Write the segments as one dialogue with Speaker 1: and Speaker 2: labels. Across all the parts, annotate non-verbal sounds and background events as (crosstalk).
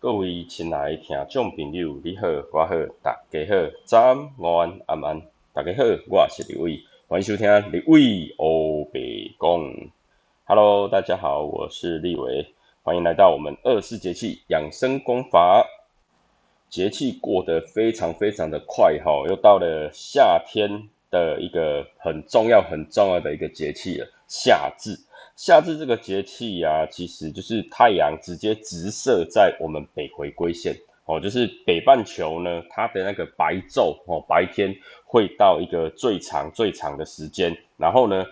Speaker 1: 各位亲爱的听众朋友，你好，我好，大家好，早安、午安、晚安，大家好，我是李伟，欢迎收听李伟欧北讲。Hello，大家好，我是立伟，欢迎来到我们二四节气养生功法。节气过得非常非常的快哈，又到了夏天的一个很重要很重要的一个节气了，夏至。夏至这个节气呀，其实就是太阳直接直射在我们北回归线哦，就是北半球呢，它的那个白昼哦，白天会到一个最长最长的时间，然后呢，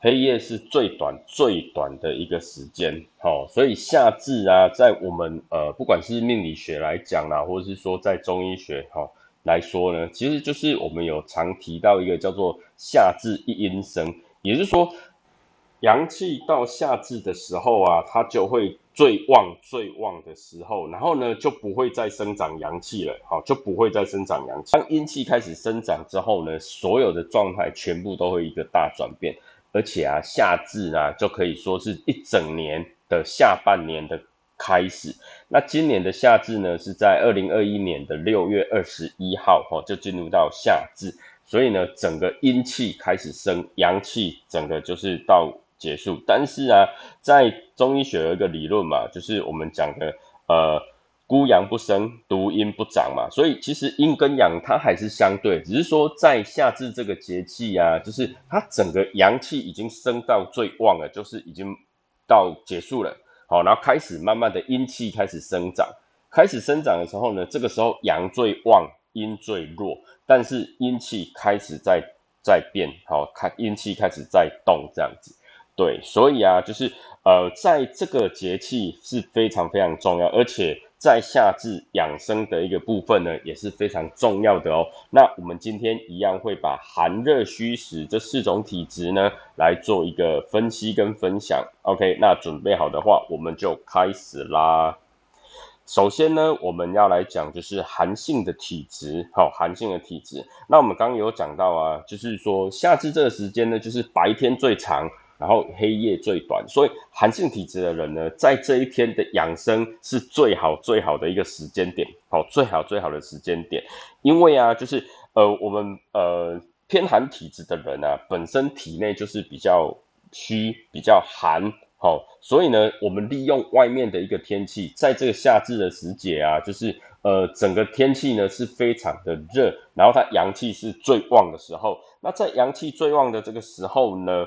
Speaker 1: 黑夜是最短最短的一个时间哦，所以夏至啊，在我们呃，不管是命理学来讲啦，或者是说在中医学哈来说呢，其实就是我们有常提到一个叫做夏至一阴生，也就是说。阳气到夏至的时候啊，它就会最旺最旺的时候，然后呢就不会再生长阳气了，好就不会再生长阳气。当阴气开始生长之后呢，所有的状态全部都会一个大转变，而且啊夏至啊就可以说是一整年的下半年的开始。那今年的夏至呢是在二零二一年的六月二十一号，哈就进入到夏至，所以呢整个阴气开始生，阳气整个就是到。结束，但是啊，在中医学有一个理论嘛，就是我们讲的呃，孤阳不生，独阴不长嘛，所以其实阴跟阳它还是相对，只是说在夏至这个节气啊，就是它整个阳气已经升到最旺了，就是已经到结束了，好，然后开始慢慢的阴气开始生长，开始生长的时候呢，这个时候阳最旺，阴最弱，但是阴气开始在在变，好，看阴气开始在动这样子。对，所以啊，就是呃，在这个节气是非常非常重要，而且在夏至养生的一个部分呢，也是非常重要的哦。那我们今天一样会把寒热虚实这四种体质呢，来做一个分析跟分享。OK，那准备好的话，我们就开始啦。首先呢，我们要来讲就是寒性的体质，好，寒性的体质。那我们刚刚有讲到啊，就是说夏至这个时间呢，就是白天最长。然后黑夜最短，所以寒性体质的人呢，在这一天的养生是最好最好的一个时间点，好，最好最好的时间点，因为啊，就是呃，我们呃偏寒体质的人啊，本身体内就是比较虚，比较寒，好，所以呢，我们利用外面的一个天气，在这个夏至的时节啊，就是呃整个天气呢是非常的热，然后它阳气是最旺的时候，那在阳气最旺的这个时候呢。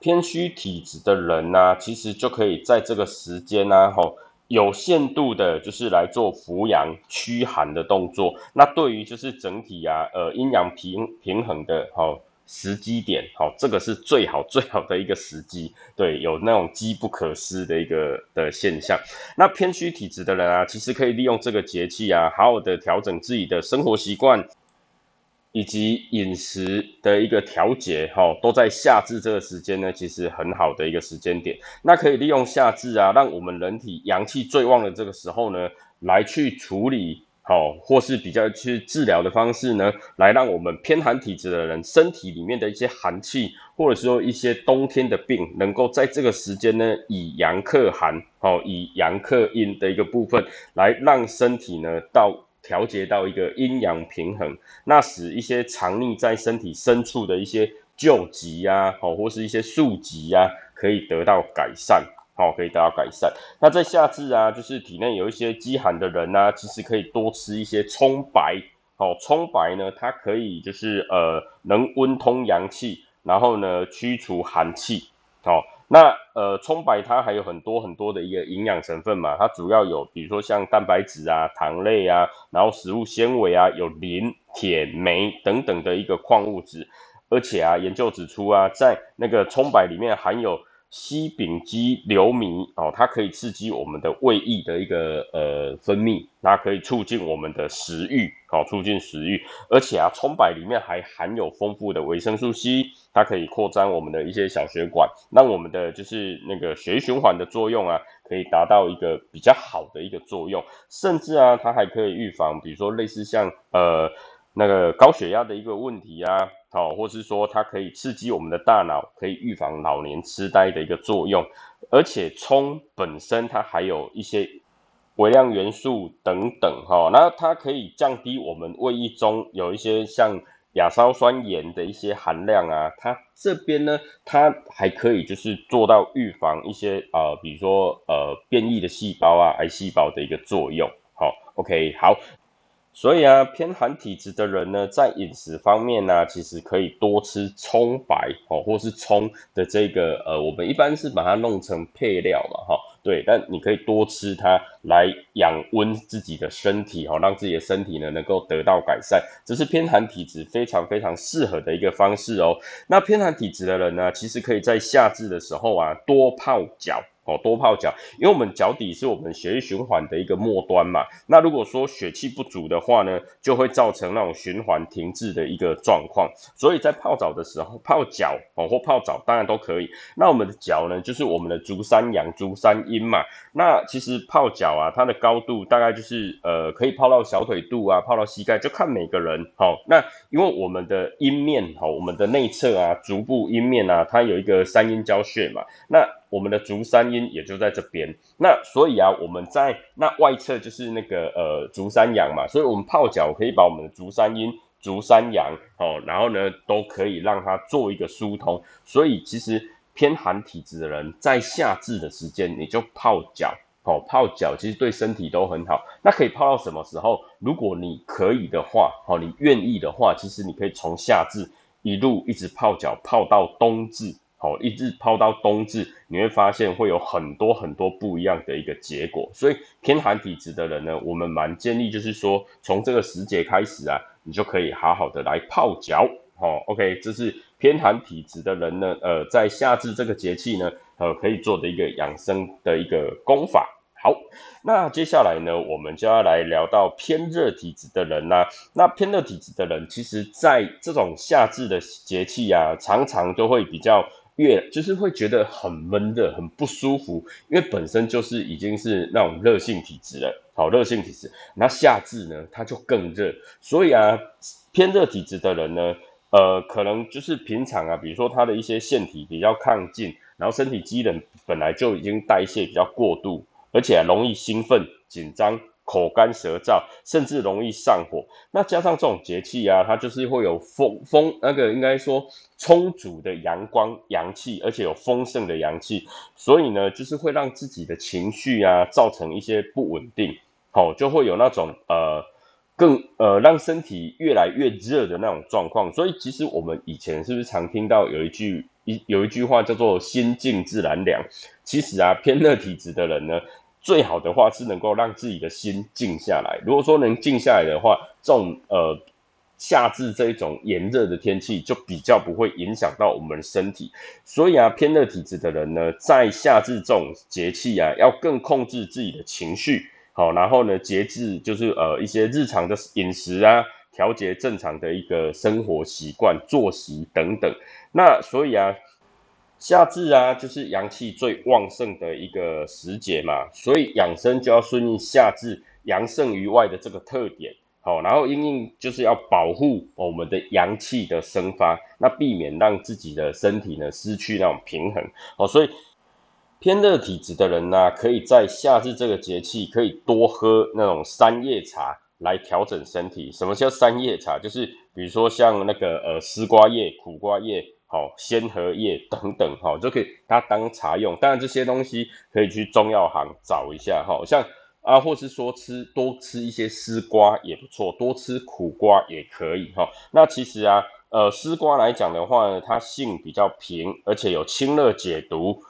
Speaker 1: 偏虚体质的人呢，其实就可以在这个时间呢，吼，有限度的，就是来做扶阳驱寒的动作。那对于就是整体啊，呃，阴阳平平衡的，吼，时机点，好，这个是最好最好的一个时机。对，有那种机不可失的一个的现象。那偏虚体质的人啊，其实可以利用这个节气啊，好好的调整自己的生活习惯。以及饮食的一个调节，哈，都在夏至这个时间呢，其实很好的一个时间点。那可以利用夏至啊，让我们人体阳气最旺的这个时候呢，来去处理，好，或是比较去治疗的方式呢，来让我们偏寒体质的人身体里面的一些寒气，或者说一些冬天的病，能够在这个时间呢，以阳克寒，好，以阳克阴的一个部分，来让身体呢到。调节到一个阴阳平衡，那使一些藏匿在身体深处的一些旧疾呀，好或是一些宿疾呀，可以得到改善，好可以得到改善。那在夏至啊，就是体内有一些积寒的人呢，其实可以多吃一些葱白，好葱白呢，它可以就是呃能温通阳气，然后呢驱除寒气，好。那呃，葱白它还有很多很多的一个营养成分嘛，它主要有比如说像蛋白质啊、糖类啊，然后食物纤维啊，有磷、铁、镁等等的一个矿物质，而且啊，研究指出啊，在那个葱白里面含有。烯丙基硫醚哦，它可以刺激我们的胃液的一个呃分泌，它可以促进我们的食欲，好促进食欲。而且啊，葱白里面还含有丰富的维生素 C，它可以扩张我们的一些小血管，让我们的就是那个血液循环的作用啊，可以达到一个比较好的一个作用。甚至啊，它还可以预防，比如说类似像呃那个高血压的一个问题啊。好，或是说它可以刺激我们的大脑，可以预防老年痴呆的一个作用。而且葱本身它还有一些微量元素等等哈，那它可以降低我们胃液中有一些像亚硝酸盐的一些含量啊，它这边呢，它还可以就是做到预防一些呃，比如说呃变异的细胞啊、癌细胞的一个作用。好，OK，好。所以啊，偏寒体质的人呢，在饮食方面呢，其实可以多吃葱白哦，或是葱的这个呃，我们一般是把它弄成配料嘛，哈，对，但你可以多吃它来养温自己的身体，哈，让自己的身体呢能够得到改善，这是偏寒体质非常非常适合的一个方式哦。那偏寒体质的人呢，其实可以在夏至的时候啊，多泡脚。哦，多泡脚，因为我们脚底是我们血液循环的一个末端嘛。那如果说血气不足的话呢，就会造成那种循环停滞的一个状况。所以在泡澡的时候，泡脚哦或泡澡当然都可以。那我们的脚呢，就是我们的足三阳、足三阴嘛。那其实泡脚啊，它的高度大概就是呃，可以泡到小腿肚啊，泡到膝盖，就看每个人。好，那因为我们的阴面，好，我们的内侧啊，足部阴面啊，它有一个三阴交穴嘛。那我们的足三阴也就在这边，那所以啊，我们在那外侧就是那个呃足三阳嘛，所以我们泡脚可以把我们的足三阴、足三阳哦，然后呢都可以让它做一个疏通。所以其实偏寒体质的人在夏至的时间，你就泡脚哦，泡脚其实对身体都很好。那可以泡到什么时候？如果你可以的话，哦，你愿意的话，其实你可以从夏至一路一直泡脚泡到冬至。好，一直泡到冬至，你会发现会有很多很多不一样的一个结果。所以偏寒体质的人呢，我们蛮建议就是说，从这个时节开始啊，你就可以好好的来泡脚。好，OK，这是偏寒体质的人呢，呃，在夏至这个节气呢，呃，可以做的一个养生的一个功法。好，那接下来呢，我们就要来聊到偏热体质的人啦。那偏热体质的人，其实在这种夏至的节气啊，常常都会比较。越就是会觉得很闷热，很不舒服，因为本身就是已经是那种热性体质了，好热性体质。那夏至呢，它就更热，所以啊，偏热体质的人呢，呃，可能就是平常啊，比如说他的一些腺体比较亢进，然后身体机能本来就已经代谢比较过度，而且容易兴奋紧张。口干舌燥，甚至容易上火。那加上这种节气啊，它就是会有丰丰那个应该说充足的阳光阳气，而且有丰盛的阳气，所以呢，就是会让自己的情绪啊造成一些不稳定，好，就会有那种呃更呃让身体越来越热的那种状况。所以其实我们以前是不是常听到有一句一有一句话叫做心静自然凉？其实啊，偏热体质的人呢。最好的话是能够让自己的心静下来。如果说能静下来的话，这种呃夏至这一种炎热的天气就比较不会影响到我们身体。所以啊，偏热体质的人呢，在夏至这种节气啊，要更控制自己的情绪，好，然后呢，节制就是呃一些日常的饮食啊，调节正常的一个生活习惯、作息等等。那所以啊。夏至啊，就是阳气最旺盛的一个时节嘛，所以养生就要顺应夏至阳盛于外的这个特点，好，然后因应就是要保护我们的阳气的生发，那避免让自己的身体呢失去那种平衡，哦，所以偏热体质的人呢，可以在夏至这个节气可以多喝那种三叶茶来调整身体。什么叫三叶茶？就是比如说像那个呃丝瓜叶、苦瓜叶。好，鲜荷叶等等，哈，就可以它当茶用。当然这些东西可以去中药行找一下，哈，像啊，或是说吃多吃一些丝瓜也不错，多吃苦瓜也可以，哈。那其实啊，呃，丝瓜来讲的话呢，它性比较平，而且有清热解毒、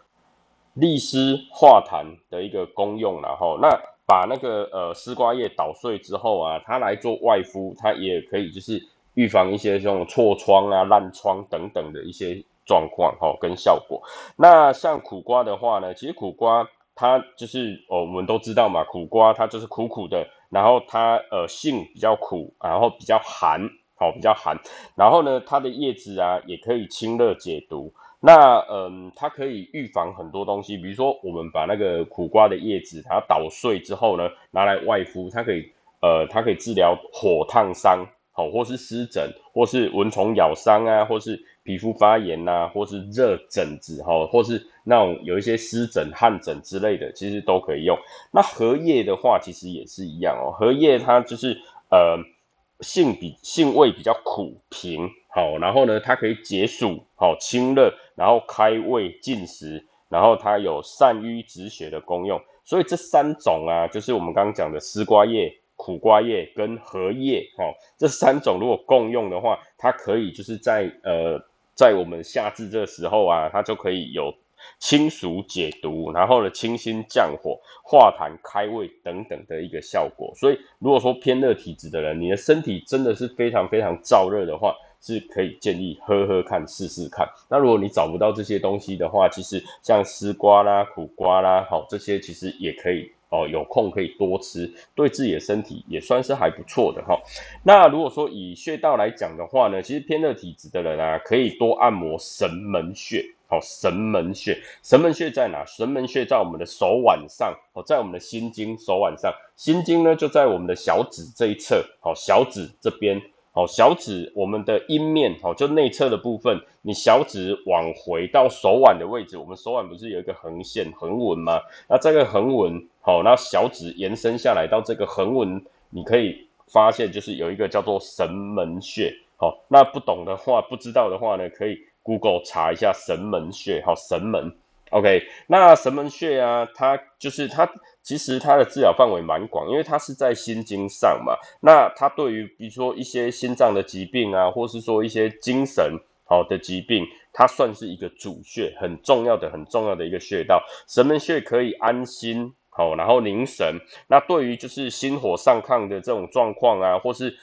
Speaker 1: 利湿化痰的一个功用，然后那把那个呃丝瓜叶捣碎之后啊，它来做外敷，它也可以就是。预防一些这种痤疮啊、烂疮等等的一些状况，哈，跟效果。那像苦瓜的话呢，其实苦瓜它就是哦，我们都知道嘛，苦瓜它就是苦苦的，然后它呃性比较苦，然后比较寒，好，比较寒。然后呢，它的叶子啊也可以清热解毒。那嗯，它可以预防很多东西，比如说我们把那个苦瓜的叶子它捣碎之后呢，拿来外敷，它可以呃，它可以治疗火烫伤。好，或是湿疹，或是蚊虫咬伤啊，或是皮肤发炎呐，或是热疹子哈，或是那种有一些湿疹、汗疹之类的，其实都可以用。那荷叶的话，其实也是一样哦。荷叶它就是呃性比性味比较苦平，好，然后呢，它可以解暑，好清热，然后开胃进食，然后它有散瘀止血的功用。所以这三种啊，就是我们刚刚讲的丝瓜叶。苦瓜叶跟荷叶，哈，这三种如果共用的话，它可以就是在呃，在我们夏至这时候啊，它就可以有清暑解毒，然后呢清心降火、化痰开胃等等的一个效果。所以如果说偏热体质的人，你的身体真的是非常非常燥热的话，是可以建议喝喝看试试看。那如果你找不到这些东西的话，其实像丝瓜啦、苦瓜啦，好这些其实也可以。哦，有空可以多吃，对自己的身体也算是还不错的哈。那如果说以穴道来讲的话呢，其实偏热体质的人啊，可以多按摩神门穴。好，神门穴，神门穴在哪？神门穴在我们的手腕上，哦，在我们的心经手腕上，心经呢就在我们的小指这一侧，好，小指这边。好，小指我们的阴面，好，就内侧的部分，你小指往回到手腕的位置，我们手腕不是有一个横线横纹吗？那这个横纹，好，那小指延伸下来到这个横纹，你可以发现就是有一个叫做神门穴，好，那不懂的话，不知道的话呢，可以 Google 查一下神门穴，好，神门。OK，那神门穴啊，它就是它，其实它的治疗范围蛮广，因为它是在心经上嘛。那它对于比如说一些心脏的疾病啊，或是说一些精神好的疾病，它算是一个主穴，很重要的、很重要的一个穴道。神门穴可以安心好，然后凝神。那对于就是心火上亢的这种状况啊，或是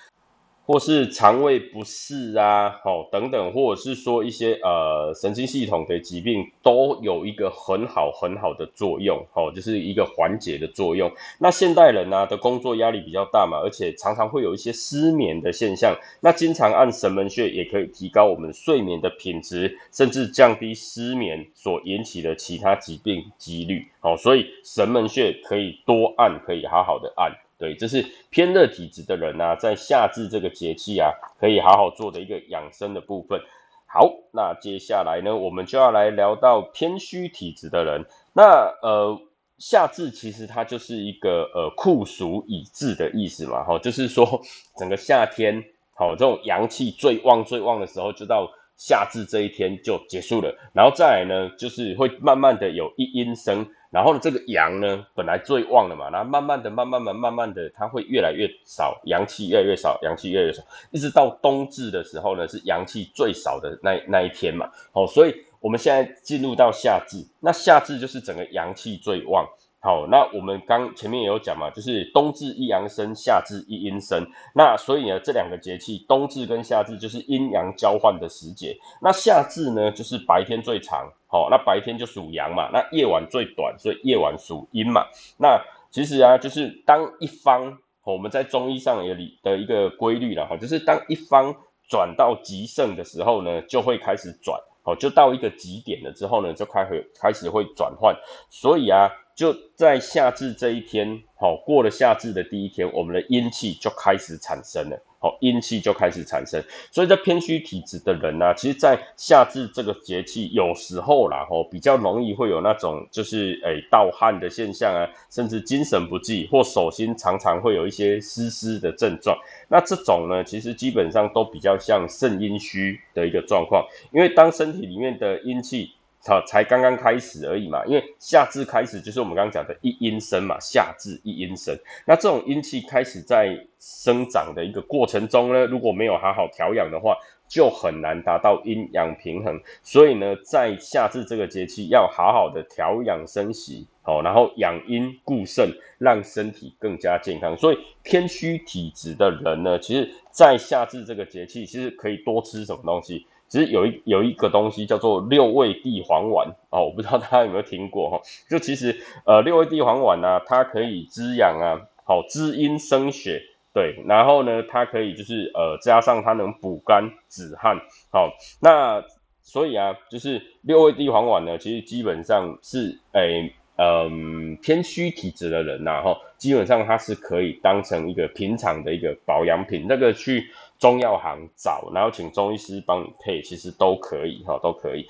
Speaker 1: 或是肠胃不适啊，好等等，或者是说一些呃神经系统的疾病，都有一个很好很好的作用，好，就是一个缓解的作用。那现代人呢的工作压力比较大嘛，而且常常会有一些失眠的现象，那经常按神门穴也可以提高我们睡眠的品质，甚至降低失眠所引起的其他疾病几率，好，所以神门穴可以多按，可以好好的按。对，这是偏热体质的人呢，在夏至这个节气啊，可以好好做的一个养生的部分。好，那接下来呢，我们就要来聊到偏虚体质的人。那呃，夏至其实它就是一个呃酷暑已至的意思嘛，哈，就是说 (laughs) 整个夏天，好这种阳气最旺最旺的时候，就到夏至这一天就结束了。然后再来呢，就是会慢慢的有一阴生。然后呢，这个阳呢本来最旺的嘛，然后慢慢的、慢慢的、慢慢的，它会越来越少，阳气越来越少，阳气越来越少，一直到冬至的时候呢，是阳气最少的那那一天嘛。好，所以我们现在进入到夏至，那夏至就是整个阳气最旺。好，那我们刚前面也有讲嘛，就是冬至一阳生，夏至一阴生。那所以呢，这两个节气，冬至跟夏至就是阴阳交换的时节。那夏至呢，就是白天最长，好，那白天就属阳嘛。那夜晚最短，所以夜晚属阴嘛。那其实啊，就是当一方，我们在中医上有里的一个规律了哈，就是当一方转到极盛的时候呢，就会开始转，好，就到一个极点了之后呢，就开始开始会转换。所以啊。就在夏至这一天，好过了夏至的第一天，我们的阴气就开始产生了，好阴气就开始产生。所以在偏虚体质的人呢，其实，在夏至这个节气，有时候啦，吼比较容易会有那种就是诶盗汗的现象啊，甚至精神不济或手心常常会有一些湿湿的症状。那这种呢，其实基本上都比较像肾阴虚的一个状况，因为当身体里面的阴气。才才刚刚开始而已嘛，因为夏至开始就是我们刚刚讲的一阴生嘛，夏至一阴生，那这种阴气开始在生长的一个过程中呢，如果没有好好调养的话，就很难达到阴阳平衡。所以呢，在夏至这个节气，要好好的调养生息，好，然后养阴固肾，让身体更加健康。所以偏虚体质的人呢，其实，在夏至这个节气，其实可以多吃什么东西。其实有一有一个东西叫做六味地黄丸哦，我不知道大家有没有听过哈。就其实呃六味地黄丸呢，它可以滋养啊，好滋阴生血，对。然后呢，它可以就是呃加上它能补肝止汗，好。那所以啊，就是六味地黄丸呢，其实基本上是诶嗯偏虚体质的人呐，哈，基本上它是可以当成一个平常的一个保养品，那个去中药行找，然后请中医师帮你配，其实都可以哈，都可以。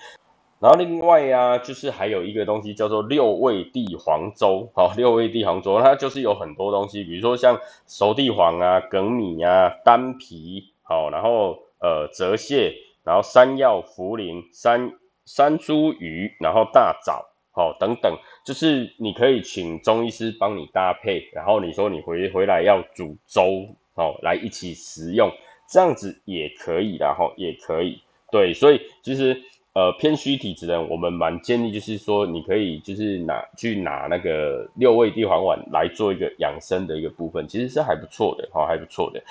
Speaker 1: 然后另外呀，就是还有一个东西叫做六味地黄粥，好，六味地黄粥它就是有很多东西，比如说像熟地黄啊、粳米啊、丹皮，好，然后呃泽泻，然后山药、茯苓、山山茱萸，然后大枣，好，等等，就是你可以请中医师帮你搭配，然后你说你回回来要煮粥，哦，来一起食用，这样子也可以的哈，也可以，对，所以其实。呃，偏虚体质的人，我们蛮建议就是说，你可以就是拿去拿那个六味地黄丸来做一个养生的一个部分，其实是还不错的，哈，还不错的。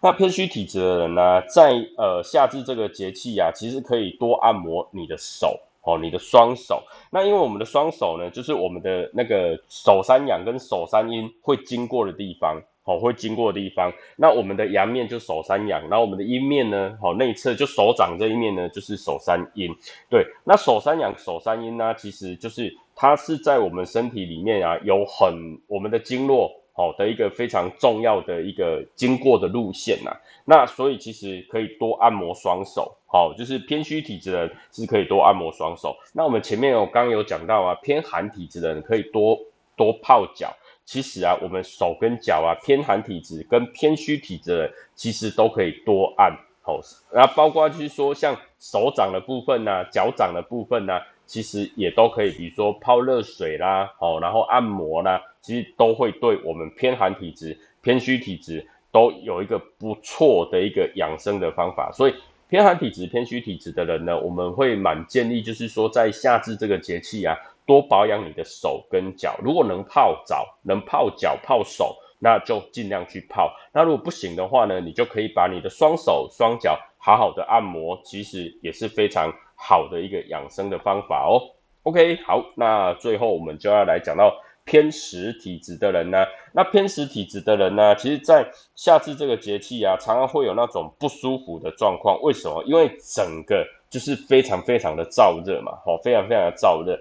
Speaker 1: 那偏虚体质的人呢，在呃夏至这个节气啊，其实可以多按摩你的手，哦，你的双手。那因为我们的双手呢，就是我们的那个手三阳跟手三阴会经过的地方。好，会经过的地方，那我们的阳面就手三阳，然后我们的阴面呢，好内侧就手掌这一面呢，就是手三阴。对，那手三阳、手三阴呢，其实就是它是在我们身体里面啊，有很我们的经络好的一个非常重要的一个经过的路线呐。那所以其实可以多按摩双手，好，就是偏虚体质的人是可以多按摩双手。那我们前面有刚有讲到啊，偏寒体质的人可以多多泡脚。其实啊，我们手跟脚啊，偏寒体质跟偏虚体质的人，其实都可以多按好。然后包括就是说，像手掌的部分呐，脚掌的部分呐，其实也都可以，比如说泡热水啦，好，然后按摩啦，其实都会对我们偏寒体质、偏虚体质都有一个不错的一个养生的方法。所以偏寒体质、偏虚体质的人呢，我们会蛮建议，就是说在夏至这个节气啊。多保养你的手跟脚，如果能泡澡、能泡脚、泡手，那就尽量去泡。那如果不行的话呢，你就可以把你的双手双脚好好的按摩，其实也是非常好的一个养生的方法哦。OK，好，那最后我们就要来讲到偏食体质的人呢。那偏食体质的人呢，其实在夏至这个节气啊，常常会有那种不舒服的状况。为什么？因为整个就是非常非常的燥热嘛，哦，非常非常的燥热。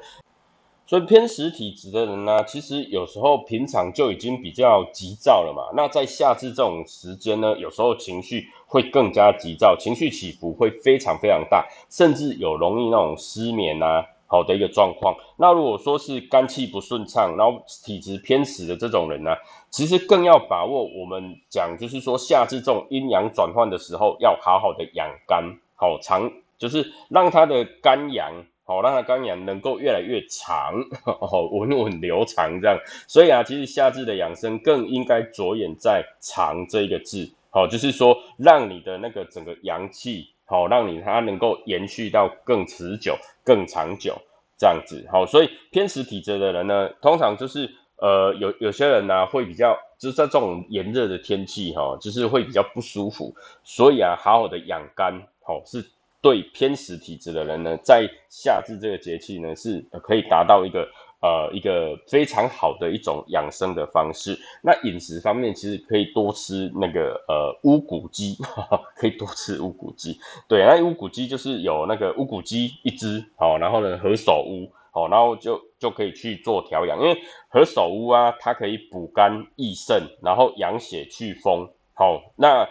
Speaker 1: 所以偏食体质的人呢，其实有时候平常就已经比较急躁了嘛。那在夏至这种时间呢，有时候情绪会更加急躁，情绪起伏会非常非常大，甚至有容易那种失眠啊，好的一个状况。那如果说是肝气不顺畅，然后体质偏食的这种人呢，其实更要把握我们讲，就是说夏至这种阴阳转换的时候，要好好的养肝，好长，就是让他的肝阳。好，让它肝阳能够越来越长，哦，(laughs) 稳稳流长这样。所以啊，其实夏至的养生更应该着眼在“长”这一个字。好，就是说让你的那个整个阳气，好，让你它能够延续到更持久、更长久这样子。好，所以偏食体质的人呢，通常就是呃，有有些人呢会比较，就是在这种炎热的天气，哈，就是会比较不舒服。所以啊，好好的养肝，好是。对偏食体质的人呢，在夏至这个节气呢，是可以达到一个呃一个非常好的一种养生的方式。那饮食方面，其实可以多吃那个呃乌骨鸡，(laughs) 可以多吃乌骨鸡。对，那乌骨鸡就是有那个乌骨鸡一只，好，然后呢何首乌，好，然后就就可以去做调养，因为何首乌啊，它可以补肝益肾，然后养血祛风，好，那。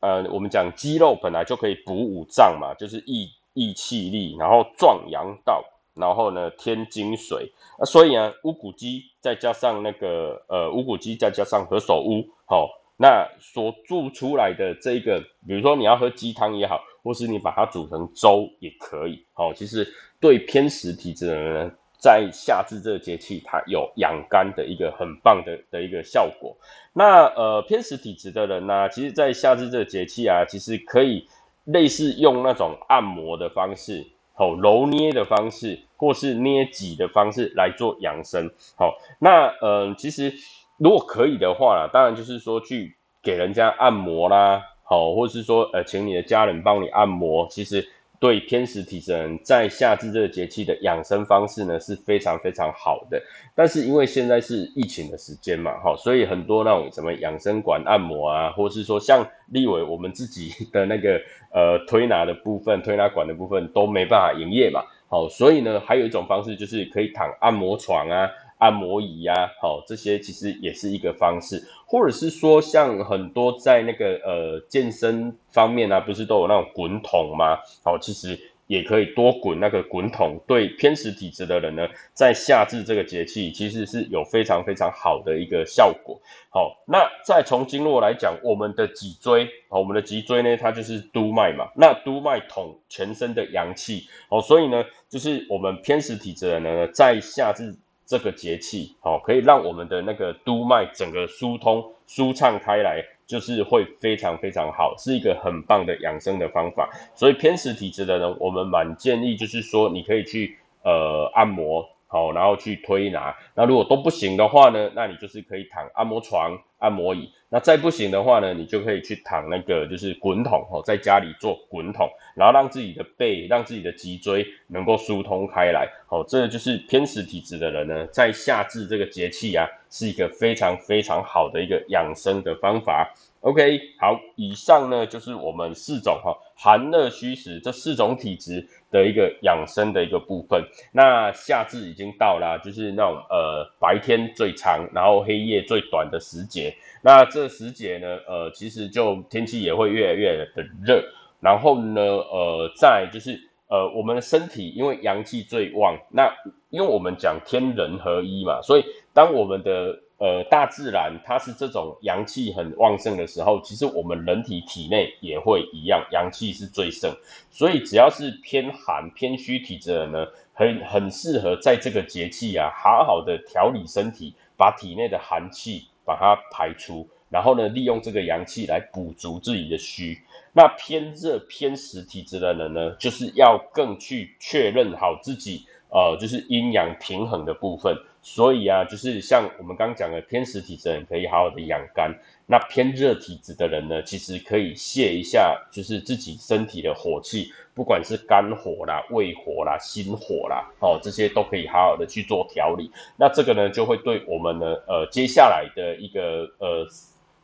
Speaker 1: 呃，我们讲肌肉本来就可以补五脏嘛，就是益益气力，然后壮阳道，然后呢添精水。啊，所以啊，乌骨鸡再加上那个呃乌骨鸡再加上何首乌，好，那所煮出来的这个，比如说你要喝鸡汤也好，或是你把它煮成粥也可以，好，其实对偏食体质的人。在夏至这个节气，它有养肝的一个很棒的的一个效果。那呃偏食体质的人呢，其实，在夏至这个节气啊，其实可以类似用那种按摩的方式，好揉捏的方式，或是捏挤的方式来做养生。好，那呃其实如果可以的话啦，当然就是说去给人家按摩啦，好，或者是说呃请你的家人帮你按摩，其实。对偏食体质人在夏至这个节气的养生方式呢是非常非常好的，但是因为现在是疫情的时间嘛，哈，所以很多那种什么养生馆按摩啊，或是说像立伟我们自己的那个呃推拿的部分、推拿馆的部分都没办法营业嘛，好，所以呢，还有一种方式就是可以躺按摩床啊。按摩椅呀，好，这些其实也是一个方式，或者是说像很多在那个呃健身方面啊，不是都有那种滚筒吗？好，其实。也可以多滚那个滚筒，对偏食体质的人呢，在夏至这个节气，其实是有非常非常好的一个效果。好，那再从经络来讲，我们的脊椎，好，我们的脊椎呢，它就是督脉嘛，那督脉统全身的阳气，哦，所以呢，就是我们偏食体质的人呢，在夏至这个节气，哦，可以让我们的那个督脉整个疏通、舒畅开来。就是会非常非常好，是一个很棒的养生的方法。所以偏食体质的人，我们蛮建议，就是说你可以去呃按摩，好，然后去推拿。那如果都不行的话呢，那你就是可以躺按摩床、按摩椅。那再不行的话呢，你就可以去躺那个就是滚筒，哦，在家里做滚筒，然后让自己的背、让自己的脊椎能够疏通开来。好，这就是偏食体质的人呢，在夏至这个节气啊，是一个非常非常好的一个养生的方法。OK，好，以上呢就是我们四种哈寒热虚实这四种体质的一个养生的一个部分。那夏至已经到了，就是那种呃白天最长，然后黑夜最短的时节。那这时节呢，呃，其实就天气也会越来越的热。然后呢，呃，再就是呃我们的身体因为阳气最旺，那因为我们讲天人合一嘛，所以当我们的呃，大自然它是这种阳气很旺盛的时候，其实我们人体体内也会一样，阳气是最盛，所以只要是偏寒偏虚体质的人呢，很很适合在这个节气啊，好好的调理身体，把体内的寒气把它排出，然后呢，利用这个阳气来补足自己的虚。那偏热偏实体质的人呢，就是要更去确认好自己。呃，就是阴阳平衡的部分，所以啊，就是像我们刚讲的偏食体质人可以好好的养肝，那偏热体质的人呢，其实可以泄一下，就是自己身体的火气，不管是肝火啦、胃火啦、心火啦，哦，这些都可以好好的去做调理。那这个呢，就会对我们呢，呃，接下来的一个呃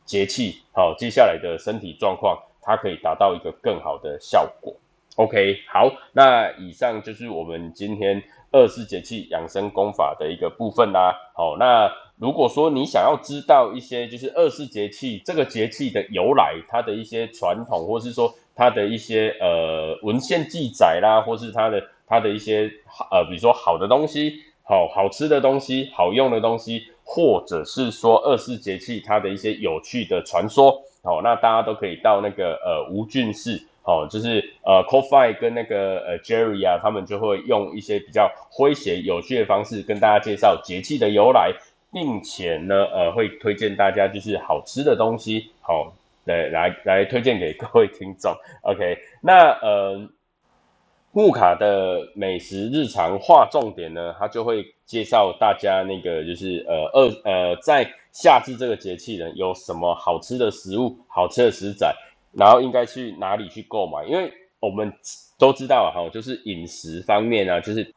Speaker 1: 节气，好，接下来的身体状况，它可以达到一个更好的效果。OK，好，那以上就是我们今天二十四节气养生功法的一个部分啦。好，那如果说你想要知道一些就是二十四节气这个节气的由来，它的一些传统，或是说它的一些呃文献记载啦，或是它的它的一些呃，比如说好的东西，好好吃的东西，好用的东西，或者是说二十四节气它的一些有趣的传说，好，那大家都可以到那个呃吴俊士。好，就是呃 c o f i 跟那个呃 Jerry 啊，他们就会用一些比较诙谐有趣的方式跟大家介绍节气的由来，并且呢，呃，会推荐大家就是好吃的东西，好，来来来推荐给各位听众。OK，那呃，木卡的美食日常划重点呢，他就会介绍大家那个就是呃二呃在夏至这个节气呢，有什么好吃的食物，好吃的食材。然后应该去哪里去购买？因为我们都知道哈，就是饮食方面啊，就是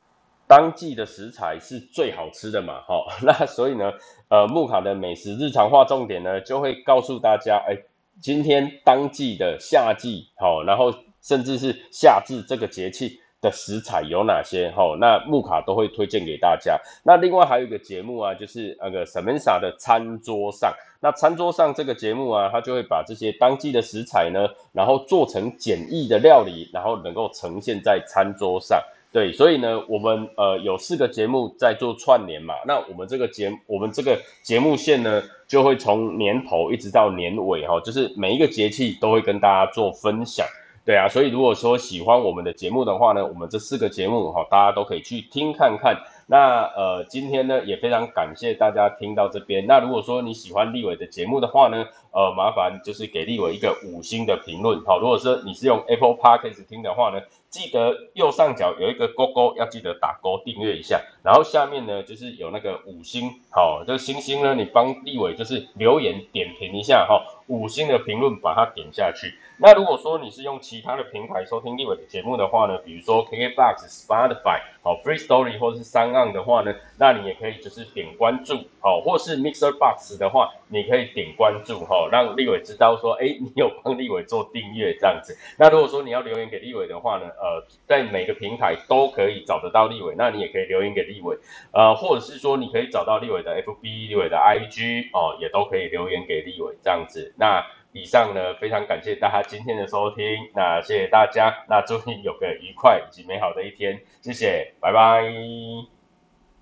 Speaker 1: 当季的食材是最好吃的嘛，(laughs) 哈。那所以呢，呃，木卡的美食日常化重点呢，就会告诉大家，哎，今天当季的夏季，好，然后甚至是夏至这个节气。的食材有哪些？哈，那木卡都会推荐给大家。那另外还有一个节目啊，就是那个 Samantha 的餐桌上。那餐桌上这个节目啊，他就会把这些当季的食材呢，然后做成简易的料理，然后能够呈现在餐桌上。对，所以呢，我们呃有四个节目在做串联嘛。那我们这个节，我们这个节目线呢，就会从年头一直到年尾哈，就是每一个节气都会跟大家做分享。对啊，所以如果说喜欢我们的节目的话呢，我们这四个节目哈，大家都可以去听看看。那呃，今天呢也非常感谢大家听到这边。那如果说你喜欢立伟的节目的话呢，呃，麻烦就是给立伟一个五星的评论。好，如果说你是用 Apple Podcast 听的话呢，记得右上角有一个勾勾，要记得打勾订阅一下。然后下面呢就是有那个五星，好，这个星星呢你帮立伟就是留言点评一下哈，五星的评论把它点下去。那如果说你是用其他的平台收听立伟的节目的话呢，比如说 KKBox、Spotify、好 Free Story 或者是三岸的话呢，那你也可以就是点关注哦，或是 Mixer Box 的话，你可以点关注哈，让立伟知道说，哎，你有帮立伟做订阅这样子。那如果说你要留言给立伟的话呢，呃，在每个平台都可以找得到立伟，那你也可以留言给立伟，呃，或者是说你可以找到立伟的 FB、立伟的 IG 哦，也都可以留言给立伟这样子。那以上呢，非常感谢大家今天的收听，那谢谢大家，那祝你有个愉快以及美好的一天，谢谢，拜拜。